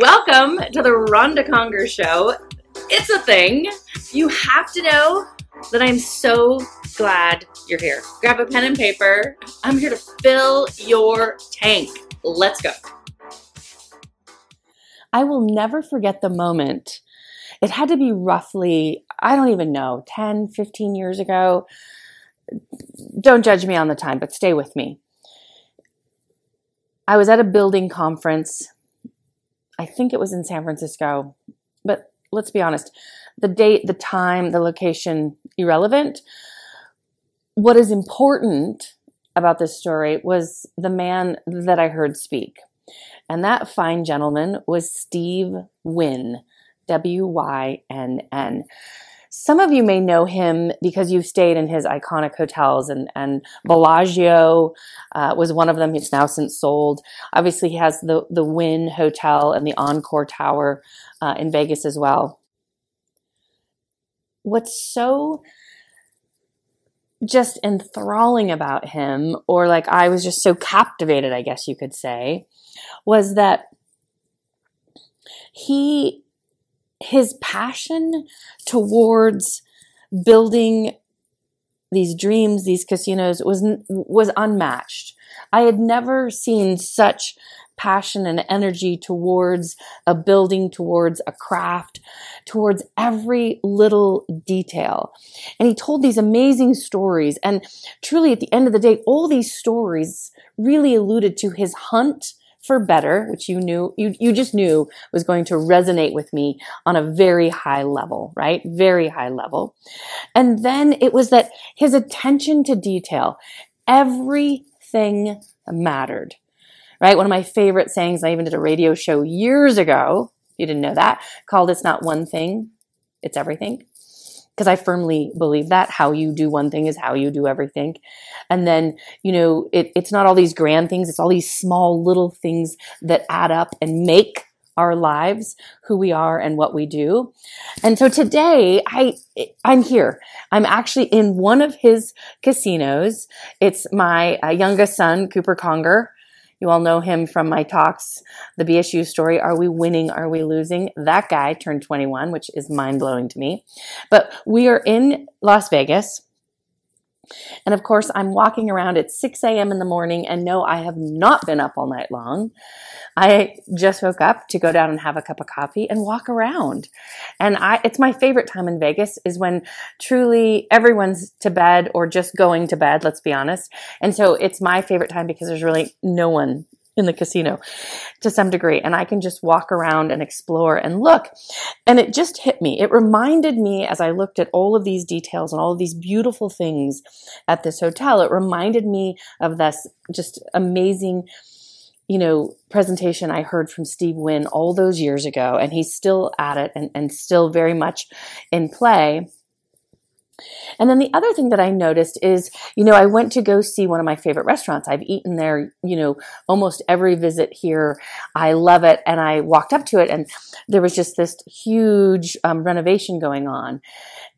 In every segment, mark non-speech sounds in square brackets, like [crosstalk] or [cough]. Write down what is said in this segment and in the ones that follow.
Welcome to the Ronda Conger Show. It's a thing. You have to know that I'm so glad you're here. Grab a pen and paper. I'm here to fill your tank. Let's go. I will never forget the moment. It had to be roughly, I don't even know, 10, 15 years ago. Don't judge me on the time, but stay with me. I was at a building conference. I think it was in San Francisco, but let's be honest the date, the time, the location, irrelevant. What is important about this story was the man that I heard speak. And that fine gentleman was Steve Wynn, W Y N N. Some of you may know him because you've stayed in his iconic hotels, and, and Bellagio uh, was one of them. He's now since sold. Obviously, he has the, the Wynn Hotel and the Encore Tower uh, in Vegas as well. What's so just enthralling about him, or like I was just so captivated, I guess you could say, was that he his passion towards building these dreams, these casinos was was unmatched. I had never seen such passion and energy towards a building, towards a craft, towards every little detail. And he told these amazing stories. And truly, at the end of the day, all these stories really alluded to his hunt for better, which you knew, you, you just knew was going to resonate with me on a very high level, right? Very high level. And then it was that his attention to detail, everything mattered, right? One of my favorite sayings, I even did a radio show years ago. You didn't know that called It's Not One Thing, It's Everything because I firmly believe that how you do one thing is how you do everything. And then, you know, it, it's not all these grand things. It's all these small little things that add up and make our lives who we are and what we do. And so today I, I'm here. I'm actually in one of his casinos. It's my uh, youngest son, Cooper Conger. You all know him from my talks, the BSU story. Are we winning? Are we losing? That guy turned 21, which is mind blowing to me. But we are in Las Vegas. And of course, I'm walking around at 6 a.m. in the morning, and no, I have not been up all night long. I just woke up to go down and have a cup of coffee and walk around. And I, it's my favorite time in Vegas is when truly everyone's to bed or just going to bed, let's be honest. And so it's my favorite time because there's really no one in the casino to some degree. And I can just walk around and explore and look. And it just hit me. It reminded me as I looked at all of these details and all of these beautiful things at this hotel, it reminded me of this just amazing you know, presentation I heard from Steve Wynn all those years ago, and he's still at it and, and still very much in play. And then the other thing that I noticed is, you know, I went to go see one of my favorite restaurants. I've eaten there, you know, almost every visit here. I love it. And I walked up to it and there was just this huge um, renovation going on.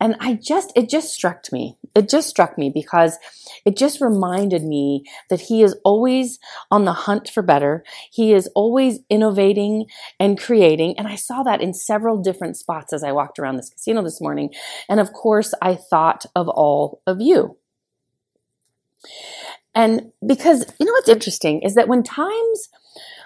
And I just, it just struck me. It just struck me because it just reminded me that he is always on the hunt for better. He is always innovating and creating. And I saw that in several different spots as I walked around this casino this morning. And of course, I thought of all of you. And because, you know what's interesting is that when times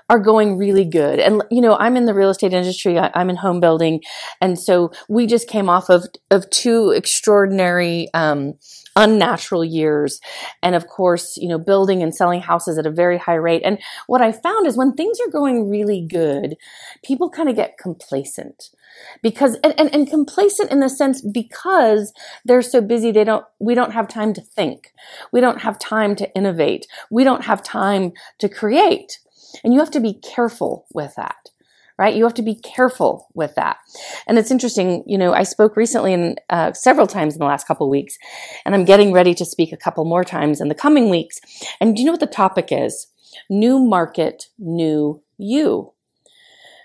are going really good. And you know, I'm in the real estate industry. I, am in home building, and so we just came off of of two extraordinary. Um, unnatural years and of course you know building and selling houses at a very high rate and what i found is when things are going really good people kind of get complacent because and, and, and complacent in the sense because they're so busy they don't we don't have time to think we don't have time to innovate we don't have time to create and you have to be careful with that right? You have to be careful with that. And it's interesting, you know, I spoke recently and uh, several times in the last couple weeks, and I'm getting ready to speak a couple more times in the coming weeks. And do you know what the topic is? New market, new you.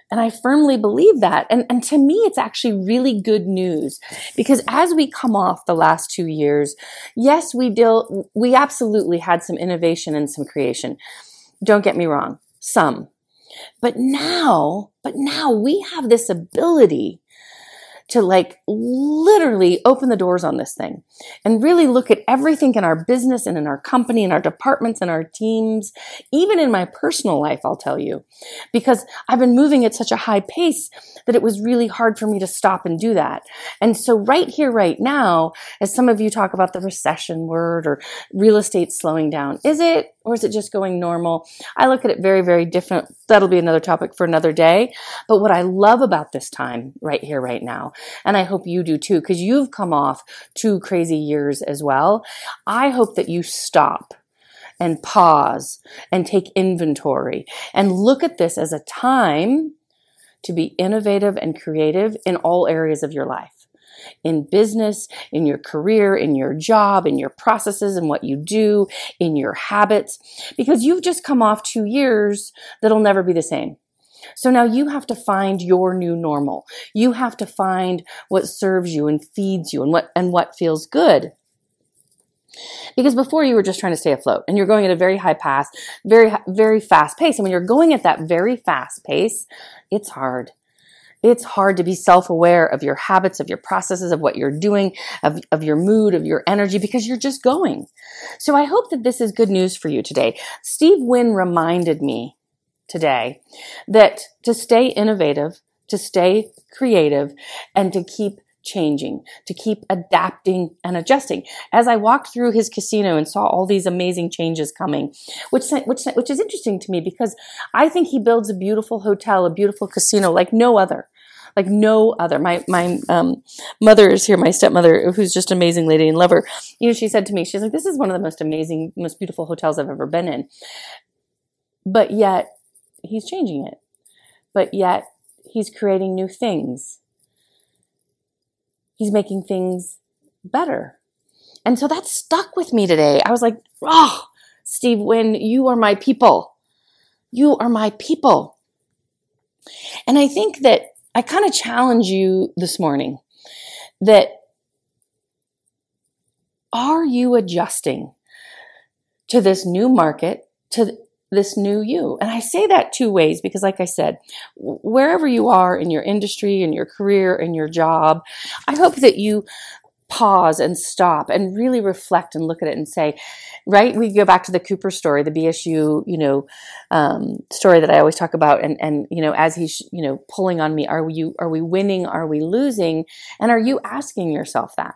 And I firmly believe that. And, and to me, it's actually really good news because as we come off the last two years, yes, we deal, we absolutely had some innovation and some creation. Don't get me wrong some. But now, but now we have this ability to like literally open the doors on this thing and really look at everything in our business and in our company and our departments and our teams, even in my personal life, I'll tell you, because I've been moving at such a high pace that it was really hard for me to stop and do that. And so right here, right now, as some of you talk about the recession word or real estate slowing down, is it or is it just going normal? I look at it very, very different. That'll be another topic for another day. But what I love about this time right here, right now, and I hope you do too, because you've come off two crazy years as well. I hope that you stop and pause and take inventory and look at this as a time to be innovative and creative in all areas of your life in business, in your career, in your job, in your processes and what you do, in your habits, because you've just come off two years that'll never be the same. So now you have to find your new normal. You have to find what serves you and feeds you and what, and what feels good. Because before you were just trying to stay afloat and you're going at a very high pace, very, very fast pace. And when you're going at that very fast pace, it's hard it's hard to be self-aware of your habits, of your processes, of what you're doing, of, of your mood, of your energy, because you're just going. So I hope that this is good news for you today. Steve Wynn reminded me today that to stay innovative, to stay creative, and to keep changing, to keep adapting and adjusting. As I walked through his casino and saw all these amazing changes coming, which which which is interesting to me because I think he builds a beautiful hotel, a beautiful casino like no other. Like no other. My my um, mother is here, my stepmother, who's just an amazing lady and lover. You know, she said to me, she's like, "This is one of the most amazing, most beautiful hotels I've ever been in." But yet, he's changing it. But yet, he's creating new things he's making things better. And so that stuck with me today. I was like, oh, Steve Wynn, you are my people. You are my people. And I think that I kind of challenge you this morning that are you adjusting to this new market, to this new you. And I say that two ways because, like I said, wherever you are in your industry, in your career, in your job, I hope that you pause and stop and really reflect and look at it and say, right? We go back to the Cooper story, the BSU, you know, um, story that I always talk about. And, and, you know, as he's, you know, pulling on me, are you, are we winning? Are we losing? And are you asking yourself that?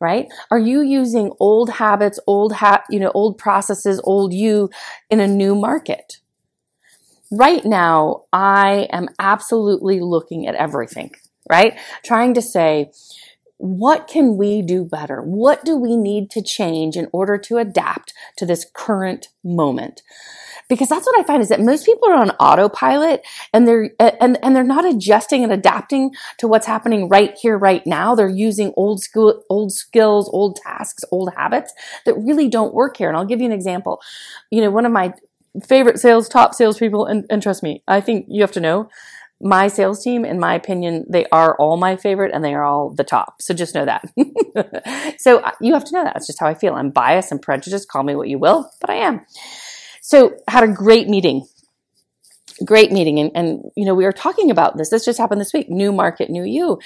Right? Are you using old habits, old ha- you know, old processes, old you in a new market? Right now, I am absolutely looking at everything, right? Trying to say, what can we do better? What do we need to change in order to adapt to this current moment? because that's what I find is that most people are on autopilot and they're and and they're not adjusting and adapting to what's happening right here right now. They're using old school old skills, old tasks, old habits that really don't work here. And I'll give you an example. You know, one of my favorite sales top salespeople, and, and trust me, I think you have to know my sales team, in my opinion, they are all my favorite and they are all the top. So just know that. [laughs] so uh, you have to know that. That's just how I feel. I'm biased and prejudiced. Call me what you will, but I am. So had a great meeting. Great meeting. And, and, you know, we were talking about this. This just happened this week. New market, new you.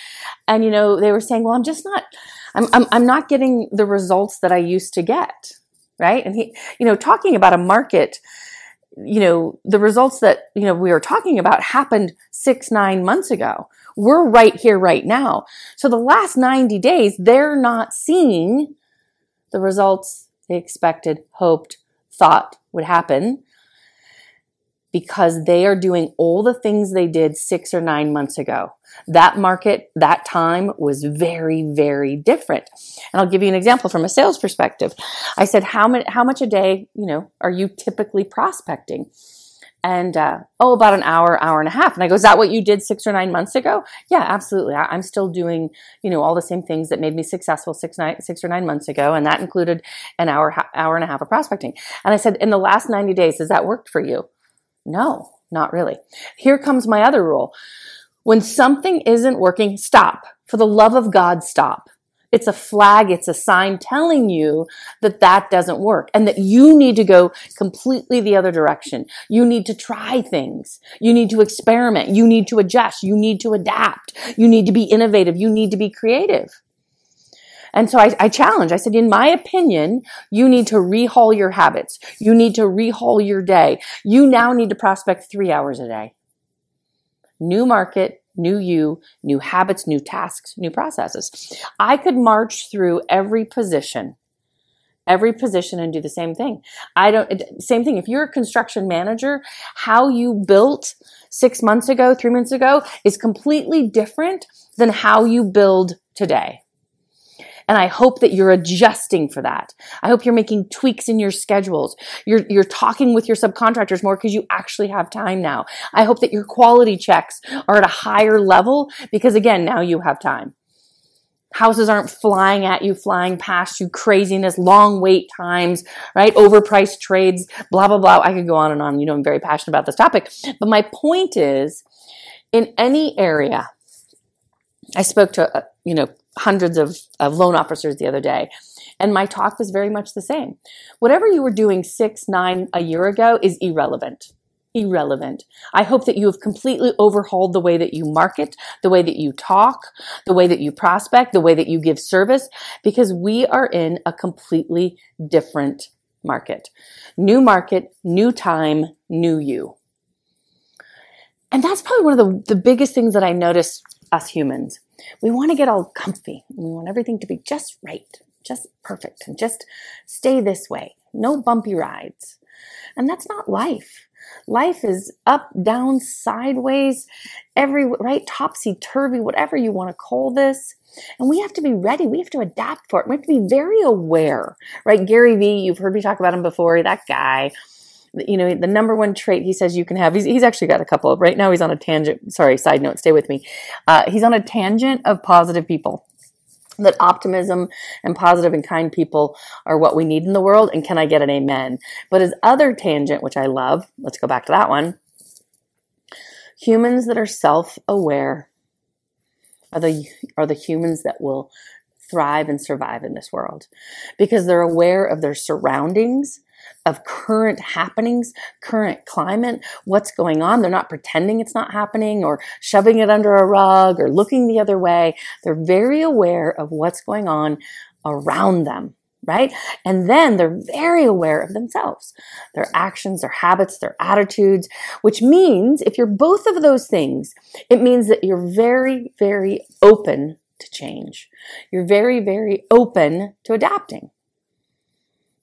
And, you know, they were saying, well, I'm just not, I'm, I'm, I'm not getting the results that I used to get. Right. And he, you know, talking about a market, you know, the results that, you know, we were talking about happened six, nine months ago. We're right here, right now. So the last 90 days, they're not seeing the results they expected, hoped, thought would happen because they are doing all the things they did six or nine months ago. That market, that time was very, very different. And I'll give you an example from a sales perspective. I said, how much, how much a day, you know, are you typically prospecting? and uh, oh, about an hour, hour and a half. And I go, is that what you did six or nine months ago? Yeah, absolutely. I, am still doing, you know, all the same things that made me successful six, nine, six or nine months ago, and that included an hour, hour and a half of prospecting. And I said, in the last 90 days, has that worked for you? No, not really. Here comes my other rule. When something isn't working, stop. For the love of God, stop. It's a flag, it's a sign telling you that that doesn't work and that you need to go completely the other direction. You need to try things. You need to experiment. You need to adjust. You need to adapt. You need to be innovative. You need to be creative. And so I, I challenge, I said, in my opinion, you need to rehaul your habits. You need to rehaul your day. You now need to prospect three hours a day. New market, new you, new habits, new tasks, new processes. I could march through every position, every position and do the same thing. I don't, same thing. If you're a construction manager, how you built six months ago, three months ago is completely different than how you build today. And I hope that you're adjusting for that. I hope you're making tweaks in your schedules. You're, you're talking with your subcontractors more because you actually have time now. I hope that your quality checks are at a higher level because again, now you have time. Houses aren't flying at you, flying past you, craziness, long wait times, right? Overpriced trades, blah, blah, blah. I could go on and on. You know, I'm very passionate about this topic. But my point is, in any area, I spoke to, uh, you know, hundreds of, of loan officers the other day. And my talk was very much the same. Whatever you were doing six, nine, a year ago is irrelevant. Irrelevant. I hope that you have completely overhauled the way that you market, the way that you talk, the way that you prospect, the way that you give service, because we are in a completely different market. New market, new time, new you. And that's probably one of the, the biggest things that I notice us humans we want to get all comfy. We want everything to be just right, just perfect, and just stay this way. No bumpy rides. And that's not life. Life is up, down, sideways, every right, topsy turvy, whatever you want to call this. And we have to be ready. We have to adapt for it. We have to be very aware, right? Gary Vee, you've heard me talk about him before, that guy you know, the number one trait he says you can have, he's, he's actually got a couple right now he's on a tangent. Sorry, side note, stay with me. Uh, he's on a tangent of positive people. That optimism and positive and kind people are what we need in the world. And can I get an amen? But his other tangent, which I love, let's go back to that one. Humans that are self aware are the, are the humans that will thrive and survive in this world because they're aware of their surroundings of current happenings, current climate, what's going on. They're not pretending it's not happening or shoving it under a rug or looking the other way. They're very aware of what's going on around them. Right? And then they're very aware of themselves, their actions, their habits, their attitudes, which means if you're both of those things, it means that you're very, very open to change. You're very, very open to adapting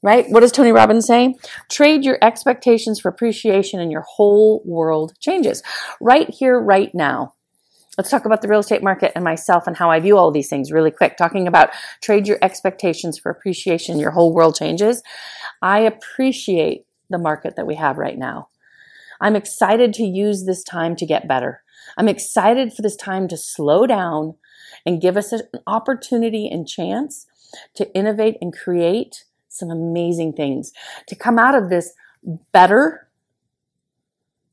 right? What does Tony Robbins say? Trade your expectations for appreciation and your whole world changes. Right here, right now. Let's talk about the real estate market and myself and how I view all these things really quick. Talking about trade your expectations for appreciation, your whole world changes. I appreciate the market that we have right now. I'm excited to use this time to get better. I'm excited for this time to slow down and give us an opportunity and chance to innovate and create some amazing things to come out of this better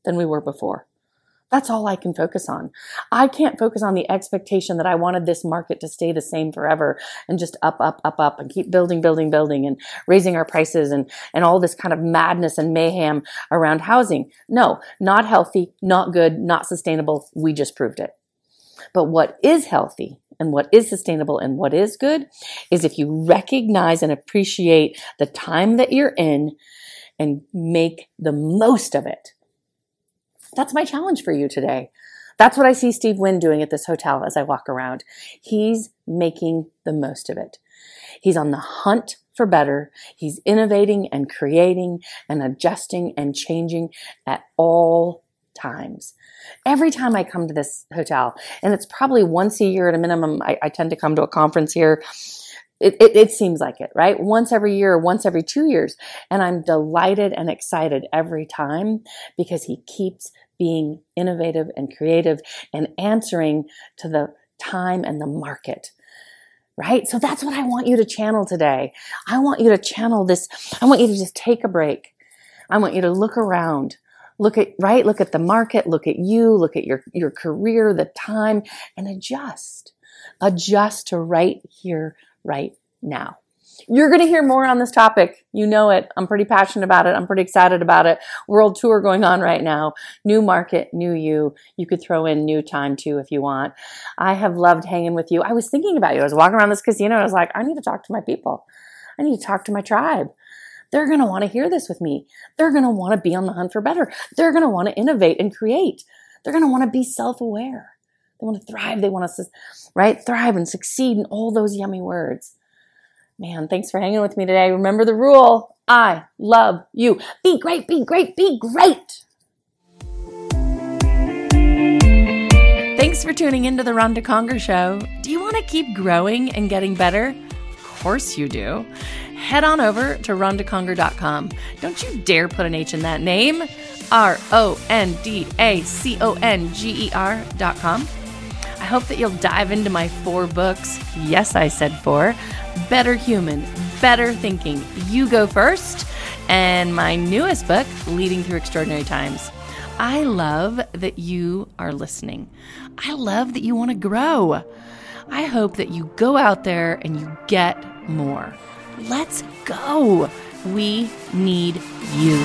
than we were before. That's all I can focus on. I can't focus on the expectation that I wanted this market to stay the same forever and just up, up, up, up and keep building, building, building and raising our prices and, and all this kind of madness and mayhem around housing. No, not healthy, not good, not sustainable. We just proved it. But what is healthy and what is sustainable and what is good is if you recognize and appreciate the time that you're in and make the most of it. That's my challenge for you today. That's what I see Steve Wynn doing at this hotel as I walk around. He's making the most of it. He's on the hunt for better. He's innovating and creating and adjusting and changing at all times. Every time I come to this hotel, and it's probably once a year at a minimum, I, I tend to come to a conference here. It, it, it, seems like it, right? Once every year, once every two years. And I'm delighted and excited every time because he keeps being innovative and creative and answering to the time and the market. Right? So that's what I want you to channel today. I want you to channel this. I want you to just take a break. I want you to look around look at right look at the market look at you look at your your career the time and adjust adjust to right here right now. You're going to hear more on this topic. You know it. I'm pretty passionate about it. I'm pretty excited about it. World tour going on right now. New market, new you. You could throw in new time too if you want. I have loved hanging with you. I was thinking about you. I was walking around this casino. I was like, I need to talk to my people. I need to talk to my tribe. They're going to want to hear this with me. They're going to want to be on the hunt for better. They're going to want to innovate and create. They're going to want to be self aware. They want to thrive. They want to, right? Thrive and succeed in all those yummy words. Man, thanks for hanging with me today. Remember the rule I love you. Be great, be great, be great. Thanks for tuning into the Ronda Conger Show. Do you want to keep growing and getting better? Of course you do. Head on over to rondaconger.com. Don't you dare put an H in that name. R O N D A C O N G E R.com. I hope that you'll dive into my four books. Yes, I said four Better Human, Better Thinking. You go first. And my newest book, Leading Through Extraordinary Times. I love that you are listening. I love that you want to grow. I hope that you go out there and you get more. Let's go. We need you.